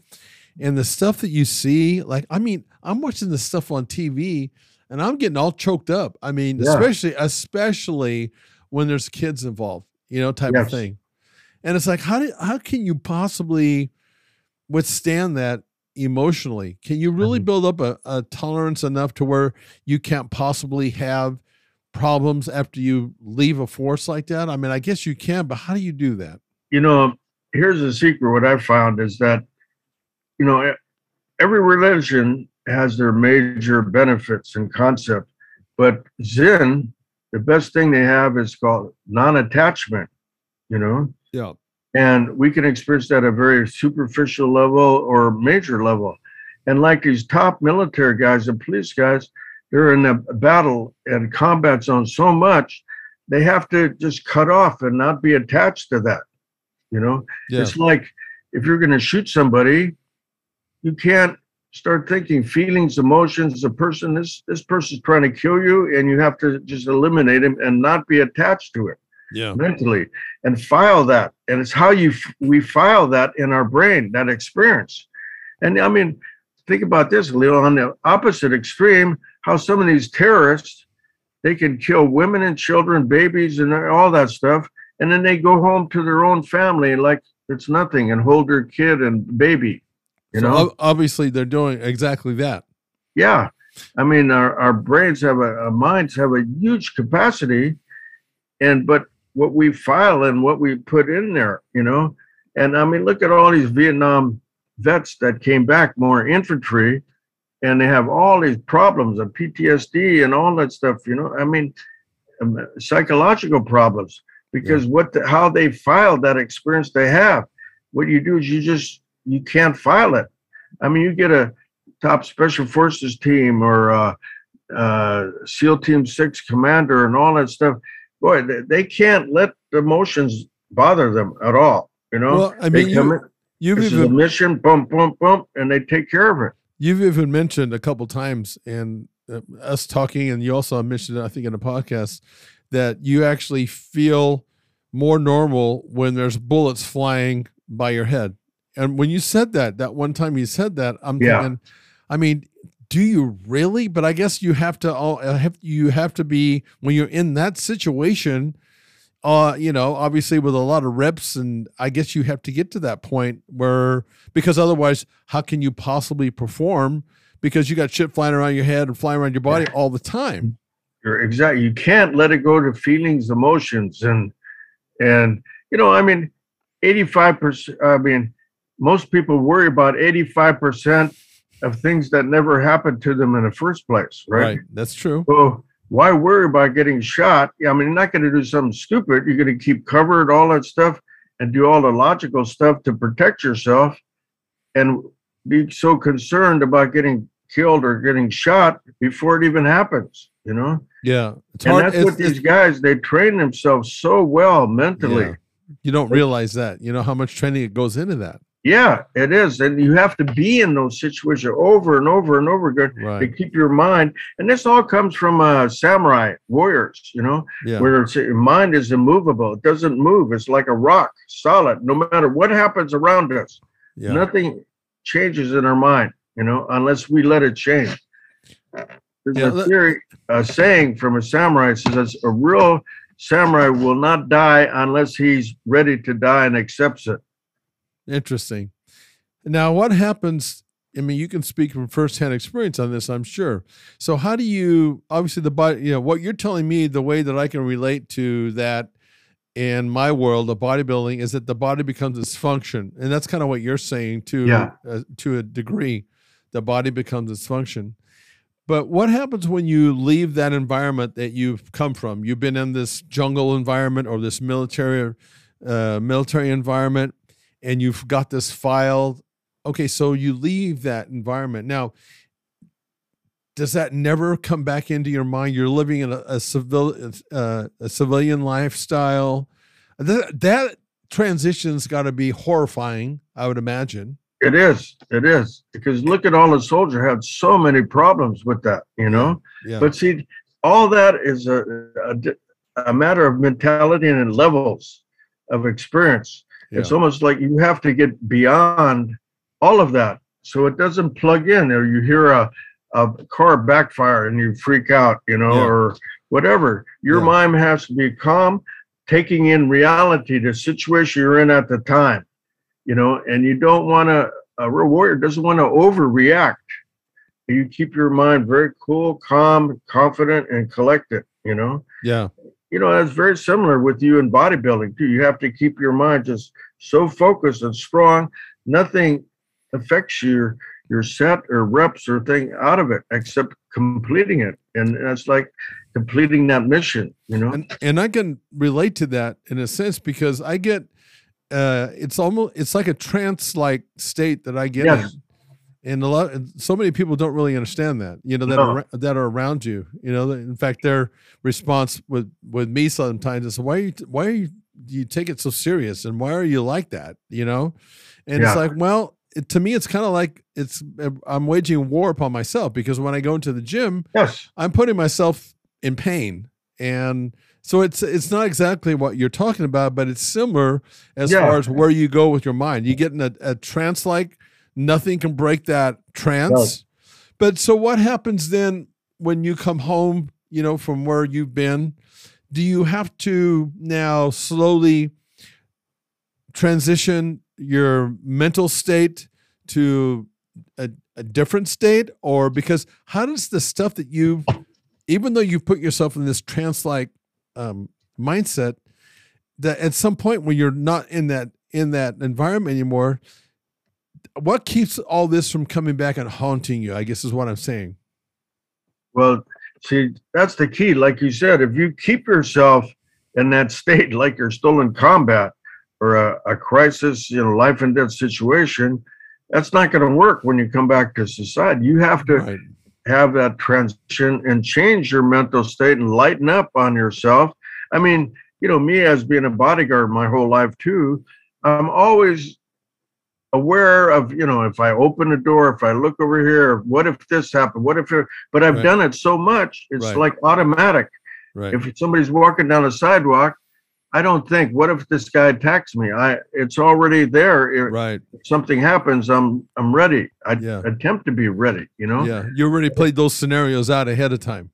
and the stuff that you see, like I mean, I'm watching this stuff on TV and I'm getting all choked up. I mean, Yeah. especially especially when there's kids involved, you know, type of thing. And it's like, how do how can you possibly withstand that emotionally? Can you really Mhm. build up a, a tolerance enough to where you can't possibly have problems after you leave a force like that? I mean, I guess you can, but how do you do that? you know, here's the secret. What I found is that, you know, every religion has their major benefits and concept, But Zen, the best thing they have is called non-attachment. You know. Yeah. And we can experience that at a very superficial level or major level. And like these top military guys and police guys, they're in a battle and combat zone so much, they have to just cut off and not be attached to that. You know, Yeah. it's like if you're going to shoot somebody, you can't start thinking feelings, emotions. A person, this this person's trying to kill you, and you have to just eliminate him and not be attached to it Yeah. mentally and file that. And it's how you f- we file that in our brain, that experience. And I mean, think about this, Leo. On the opposite extreme, how some of these terrorists they can kill women and children, babies, and all that stuff, and then they go home to their own family like it's nothing and hold their kid and baby. You So know, obviously they're doing exactly that. yeah. I mean, our, our brains have a, our minds have a huge capacity, and but what we file and what we put in there, you know, and I mean, look at all these Vietnam vets that came back, more infantry, and they have all these problems of PTSD and all that stuff. You know, I mean, um, psychological problems because what the, how they filed that experience they have. What you do is you just you can't file it. I mean, you get a top special forces team or uh, uh, SEAL Team Six commander and all that stuff. Boy, they, they can't let the emotions bother them at all. You know, Well, I they mean, come you, in, you've this is a even mission, boom, boom, boom, and they take care of it. you've even mentioned a couple times, and uh, us talking, and you also mentioned, I think, in a podcast that you actually feel more normal when there's bullets flying by your head. And when you said that, that one time you said that, I'm Yeah. thinking, I mean, do you really? But I guess you have to all uh, have you have to be when you're in that situation. Uh, you know, obviously with a lot of reps, and I guess you have to get to that point where because otherwise, how can you possibly perform? Because you got shit flying around your head and flying around your body all the time. You're exactly. You can't let it go to feelings, emotions, and and you know, I mean, eighty-five percent. I mean, most people worry about eighty-five percent of things that never happened to them in the first place, right? That's true. So why worry about getting shot? I mean, you're not going to do something stupid. You're going to keep covered, all that stuff, and do all the logical stuff to protect yourself, and be so concerned about getting killed or getting shot before it even happens. You know, Yeah, it's and hard. that's it's- what these guys they train themselves so well mentally. Yeah. you don't realize that. You know how much training it goes into that. Yeah, it is, and you have to be in those situations over and over and over again to keep your mind. And this all comes from uh, samurai warriors, you know. Yeah. where it's, your mind is immovable. It doesn't move. It's like a rock, solid. No matter what happens around us, Yeah. nothing changes in our mind, you know, unless we let it change. There's Yeah, a theory, a saying from a samurai says a real samurai will not die unless he's ready to die and accepts it. Interesting. Now, what happens? I mean, you can speak from firsthand experience on this, I'm sure. So, how do you obviously the body? You know, what you're telling me, the way that I can relate to that in my world of bodybuilding is that the body becomes dysfunction, and that's kind of what you're saying to Yeah. uh, to a degree. The body becomes dysfunction. But what happens when you leave that environment that you've come from? You've been in this jungle environment or this military uh, military environment, and you've got this file. Okay, so you leave that environment now. Does that never come back into your mind? You're living in a, a civil uh, a civilian lifestyle. That, that transition's got to be horrifying, I would imagine. It is. It is. Because look at all the soldier had so many problems with that, you know? Yeah. But see, all that is a, a, a matter of mentality and levels of experience. It's almost like you have to get beyond all of that. So it doesn't plug in, or you hear a, a car backfire and you freak out, you know, Yeah. or whatever. Your Yeah. mind has to be calm, taking in reality, the situation you're in at the time, you know, and you don't want to, a real warrior doesn't want to overreact. You keep your mind very cool, calm, confident, and collected, you know yeah. You know that's very similar with you in bodybuilding too you have to keep your mind just so focused and strong nothing affects your your set or reps or thing out of it except completing it. And that's like completing that mission, you know? And, and I can relate to that in a sense because I get, uh, it's almost, it's like a trance like state that I get yes. in and a lot so many people don't really understand that you know that no. are that are around you you know in fact their response with with me sometimes is why are you why are you you take it so serious and why are you like that you know and yeah. it's like well it, to me it's kind of like it's eh, i'm waging war upon myself because when i go into the gym yes i'm putting myself in pain and so it's it's not exactly what you're talking about but it's similar as yeah. far as where you go with your mind you get in a, a trance like Nothing can break that trance. No. But so what happens then when you come home, you know, from where you've been? Do you have to now slowly transition your mental state to a, a different state? Or because how does the stuff that you've, even though you put yourself in this trance like um, mindset, that at some point when you're not in that in that environment anymore, what keeps all this from coming back and haunting you? I guess is what I'm saying. Well, see, that's the key. Like you said, if you keep yourself in that state, like you're still in combat or a, a crisis, you know, life and death situation, that's not going to work when you come back to society. You have to right. have that transition and change your mental state and lighten up on yourself. I mean, you know, me as being a bodyguard my whole life too, I'm always aware of you know if i open the door if i look over here what if this happened what if but i've right. done it so much it's right. like automatic right. if somebody's walking down a sidewalk i don't think what if this guy attacks me i it's already there if right something happens i'm i'm ready i yeah. attempt to be ready you know yeah you already played those scenarios out ahead of time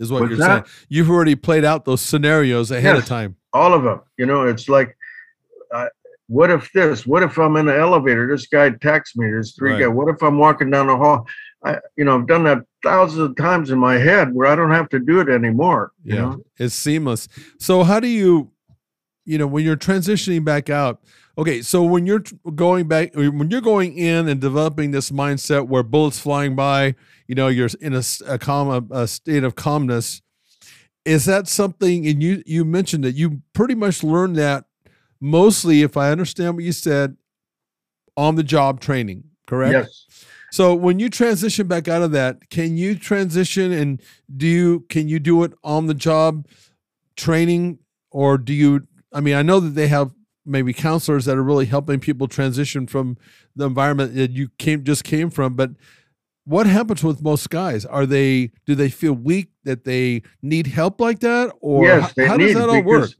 is what What's you're that? saying you've already played out those scenarios ahead yes, of time all of them you know it's like what if this? What if I'm in an elevator? This guy texts me. There's three right. guys. What if I'm walking down the hall? I, you know, I've done that thousands of times in my head where I don't have to do it anymore. Yeah, know? it's seamless. So how do you, you know, when you're transitioning back out? Okay, so when you're going back, when you're going in and developing this mindset where bullets flying by, you know, you're in a, a calm, a state of calmness. Is that something? And you you mentioned that you pretty much learned that mostly, if I understand what you said, on the job training, correct? Yes. So when you transition back out of that, can you transition and do you can you do it on the job training or do you I mean, I know that they have maybe counselors that are really helping people transition from the environment that you came just came from, but what happens with most guys? Are they do they feel weak that they need help like that or yes, how, how does that all work?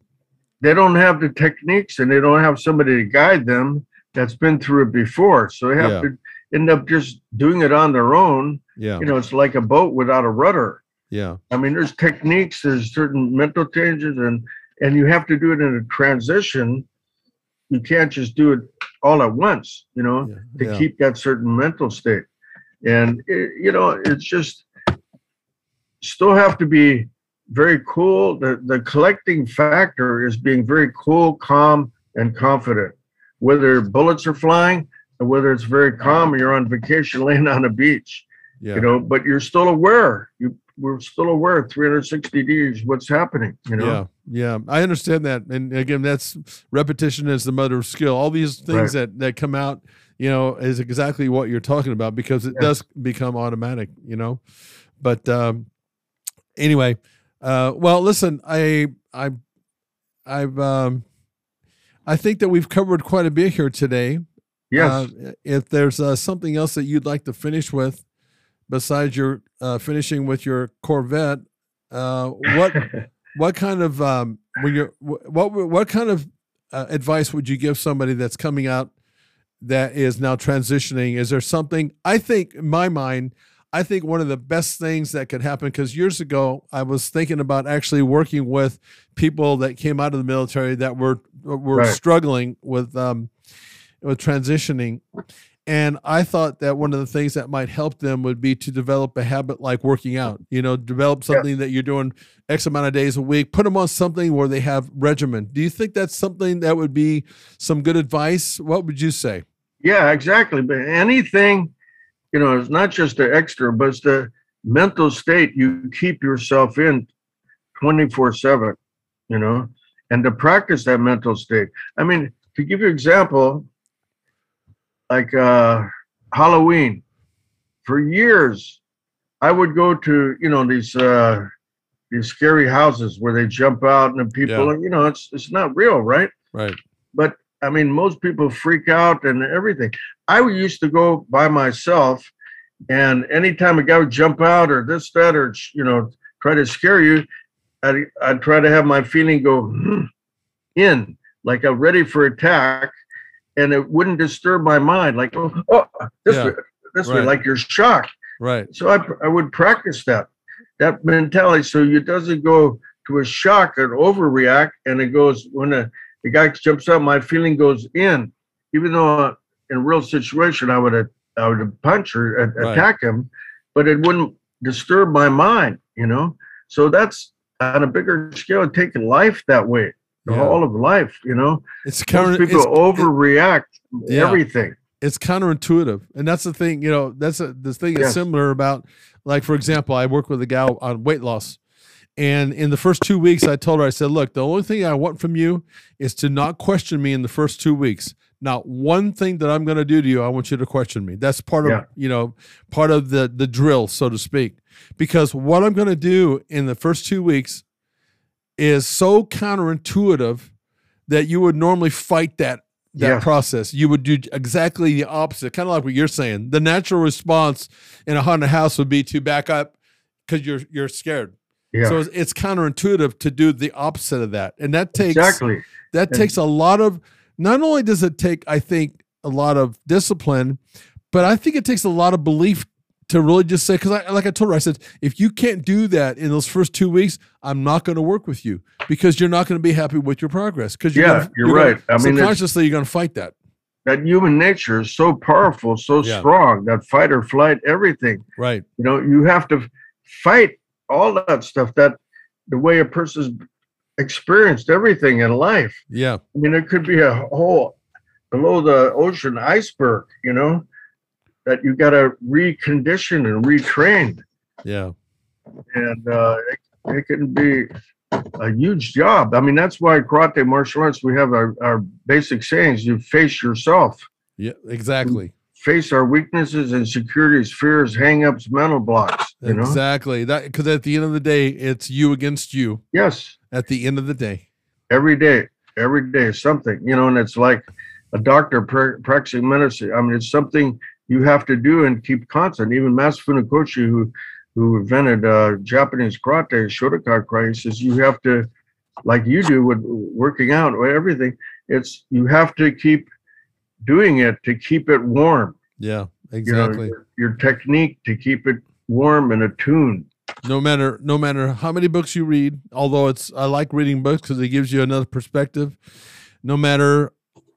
They don't have the techniques and they don't have somebody to guide them that's been through it before. So they have yeah. to end up just doing it on their own. Yeah. You know, it's like a boat without a rudder. Yeah. I mean, there's techniques, there's certain mental changes, and and you have to do it in a transition. You can't just do it all at once, you know, yeah. to yeah. keep that certain mental state. And it, you know, it's just still have to be very cool. The, the collecting factor is being very cool, calm, and confident. Whether bullets are flying or whether it's very calm you're on vacation laying on a beach. Yeah. You know, but you're still aware. You we're still aware 360 degrees what's happening you know yeah yeah i understand that and again that's repetition is the mother of skill all these things right. that that come out you know is exactly what you're talking about because it does become automatic you know but um anyway uh, well, listen, I I I've um, I think that we've covered quite a bit here today. Yes. Uh, if there's uh, something else that you'd like to finish with, besides your uh, finishing with your Corvette, uh, what what kind of um, when you're what what kind of uh, advice would you give somebody that's coming out that is now transitioning? Is there something I think in my mind? I think one of the best things that could happen because years ago I was thinking about actually working with people that came out of the military that were were right. struggling with um, with transitioning, and I thought that one of the things that might help them would be to develop a habit like working out. You know, develop something yeah. that you're doing X amount of days a week. Put them on something where they have regimen. Do you think that's something that would be some good advice? What would you say? Yeah, exactly. But anything you know, it's not just the extra, but it's the mental state you keep yourself in 24 7, you know, and to practice that mental state. I mean, to give you an example, like uh, Halloween, for years, I would go to, you know, these uh, these scary houses where they jump out and the people, Yeah. you know, it's it's not real, right? Right. but I mean, most people freak out and everything. I used to go by myself, and anytime a guy would jump out or this, that, or you know, try to scare you, I'd, I'd try to have my feeling go "Hmm," in, like I'm ready for attack, and it wouldn't disturb my mind, like oh, oh this Yeah. way, this way, like you're shocked. Right. So I, I would practice that that mentality so it doesn't go to a shock and overreact and it goes when a, the guy jumps out my feeling goes in even though in a real situation I would I would punch or a- Right. attack him but it wouldn't disturb my mind you know so that's on a bigger scale taking life that way the Yeah. whole of life you know It's counter. people it's, overreact Yeah. everything it's counterintuitive and that's the thing you know that's a, the thing is Yes. similar about like for example i work with a gal on weight loss and in the first two weeks i told her i said look the only thing i want from you is to not question me in the first two weeks not one thing that i'm going to do to you i want you to question me that's part of Yeah. you know part of the the drill so to speak because what i'm going to do in the first two weeks is so counterintuitive that you would normally fight that that Yes. process. You would do exactly the opposite, kind of like what you're saying. The natural response in a haunted house would be to back up because you're you're scared. yeah So it's, it's counterintuitive to do the opposite of that, and that takes exactly that And- takes a lot of. Not only does it take, I think, a lot of discipline, but I think it takes a lot of belief to really just say. Because I, like I told her, I said, if you can't do that in those first two weeks, I'm not going to work with you because you're not going to be happy with your progress. Because you're Yeah, gonna, you're gonna- right. I mean, subconsciously, you're going to fight that. that human nature is so powerful, so Yeah. strong, that fight or flight, everything. Right. You know, you have to fight all that stuff, that the way a person's experienced everything in life. Yeah. I mean, it could be a whole below the ocean iceberg, you know, that you got to recondition and retrain. Yeah. And uh, it, it can be a huge job. I mean, that's why karate martial arts, we have our, our basic sayings you face yourself. Yeah. Exactly. face our weaknesses, insecurities, fears, hangups, mental blocks. You know? Exactly. That because at the end of the day, it's you against you. Yes, At the end of the day. every day, every day something. You know, and it's like a doctor pra- practicing medicine. I mean, it's something you have to do and keep constant. Even Master Funakoshi, who who invented uh, Japanese karate, Shotokan karate, says you have to, like you do with working out or everything. It's you have to keep doing it to keep it warm. Yeah. You Exactly. know, your, your technique to keep it warm and attuned. No matter no matter how many books you read although it's i like reading books because it gives you another perspective no matter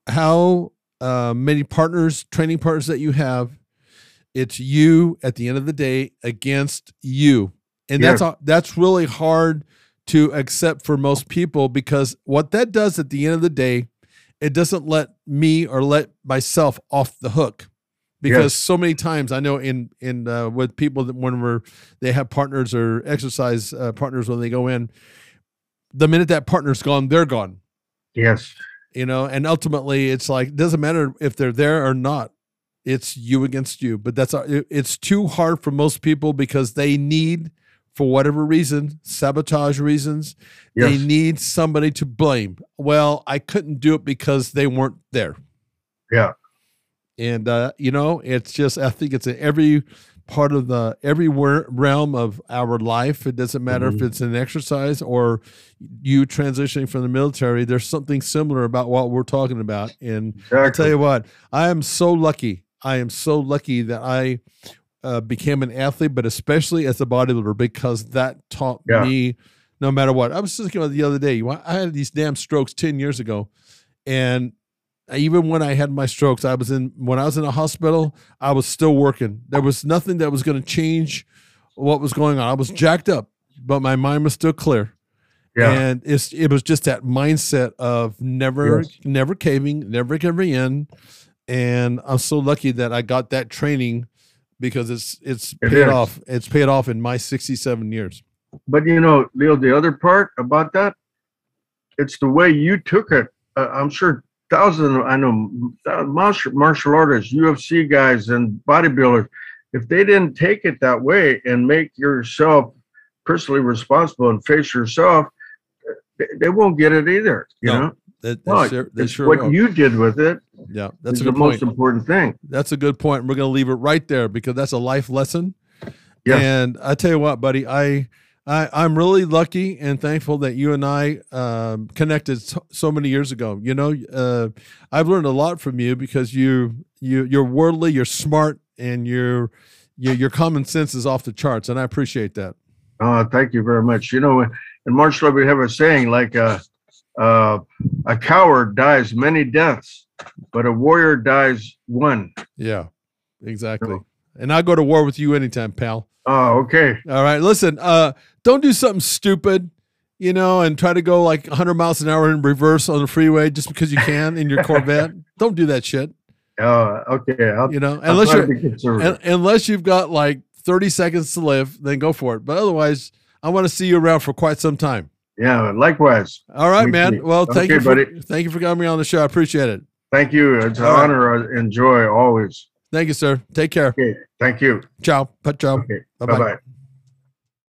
how uh, many partners training partners that you have it's you at the end of the day against you and that's Yes. a- that's really hard to accept for most people because what that does at the end of the day it doesn't let me or let myself off the hook because Yes. so many times I know in in uh, with people that when we're they have partners or exercise uh, partners when they go in, the minute that partner's gone, they're gone. Yes. You know, and ultimately it's like it doesn't matter if they're there or not. It's you against you. But that's it's too hard for most people because they need, for whatever reason, sabotage reasons, they need somebody to blame. Well, I couldn't do it because they weren't there Yeah. And uh, you know it's just i think it's in every part of the every realm of our life it doesn't matter if Mhm. it's an exercise or you transitioning from the military there's something similar about what we're talking about. And i'll tell you what i am so lucky. I am so lucky that i uh, became an athlete but especially as a bodybuilder because that taught Yeah. me no matter what. I was thinking about the other day. I had these damn strokes 10 years ago and even when I had my strokes, I was in when I was in a hospital, I was still working. There was nothing that was going to change what was going on. I was jacked up, but my mind was still clear. Yeah. And it's it was just that mindset of never Yes. never caving, never giving in. And I'm so lucky that I got that training because it's it's It paid is. off. It's paid off in my 67 years. But you know, Leo, the other part about that, it's the way you took it. Uh, I'm sure thousands, I know martial, martial artists, UFC guys, and bodybuilders, if they didn't take it that way and make yourself personally responsible and face yourself, they, won't get it either. You No, know, That, no, sure, sure what will. you did with it yeah, that's the good most important thing. That's a good point. We're going to leave it right there because that's a life lesson. Yes. And I tell you what, buddy, I, I I'm really lucky and thankful that you and I um, connected so, so many years ago. You know, uh, I've learned a lot from you because you you you're worldly, you're smart, and your your your common sense is off the charts, and I appreciate that. Uh, thank you very much. You know, in martial art, we have a saying like uh, uh, a coward dies many deaths, but a warrior dies one. Yeah, exactly. And I'll go to war with you anytime, pal. Oh, okay. All right, listen. Uh, don't do something stupid, you know, and try to go like 100 miles an hour in reverse on the freeway just because you can in your Corvette. don't do that shit, Uh, okay. I'll, you know. Unless you're to be conservative. un- unless you've got like 30 seconds to live, then go for it. But otherwise, I want to see you around for quite some time. yeah, likewise. All right, man. Well, thank Okay, you, for, buddy. thank you for coming on the show. I appreciate it. Thank you. It's an All right. honor. I enjoy always. Thank you, sir. Take care. Okay. Thank you. Ciao. Ciao. Okay. Bye-bye. Bye bye.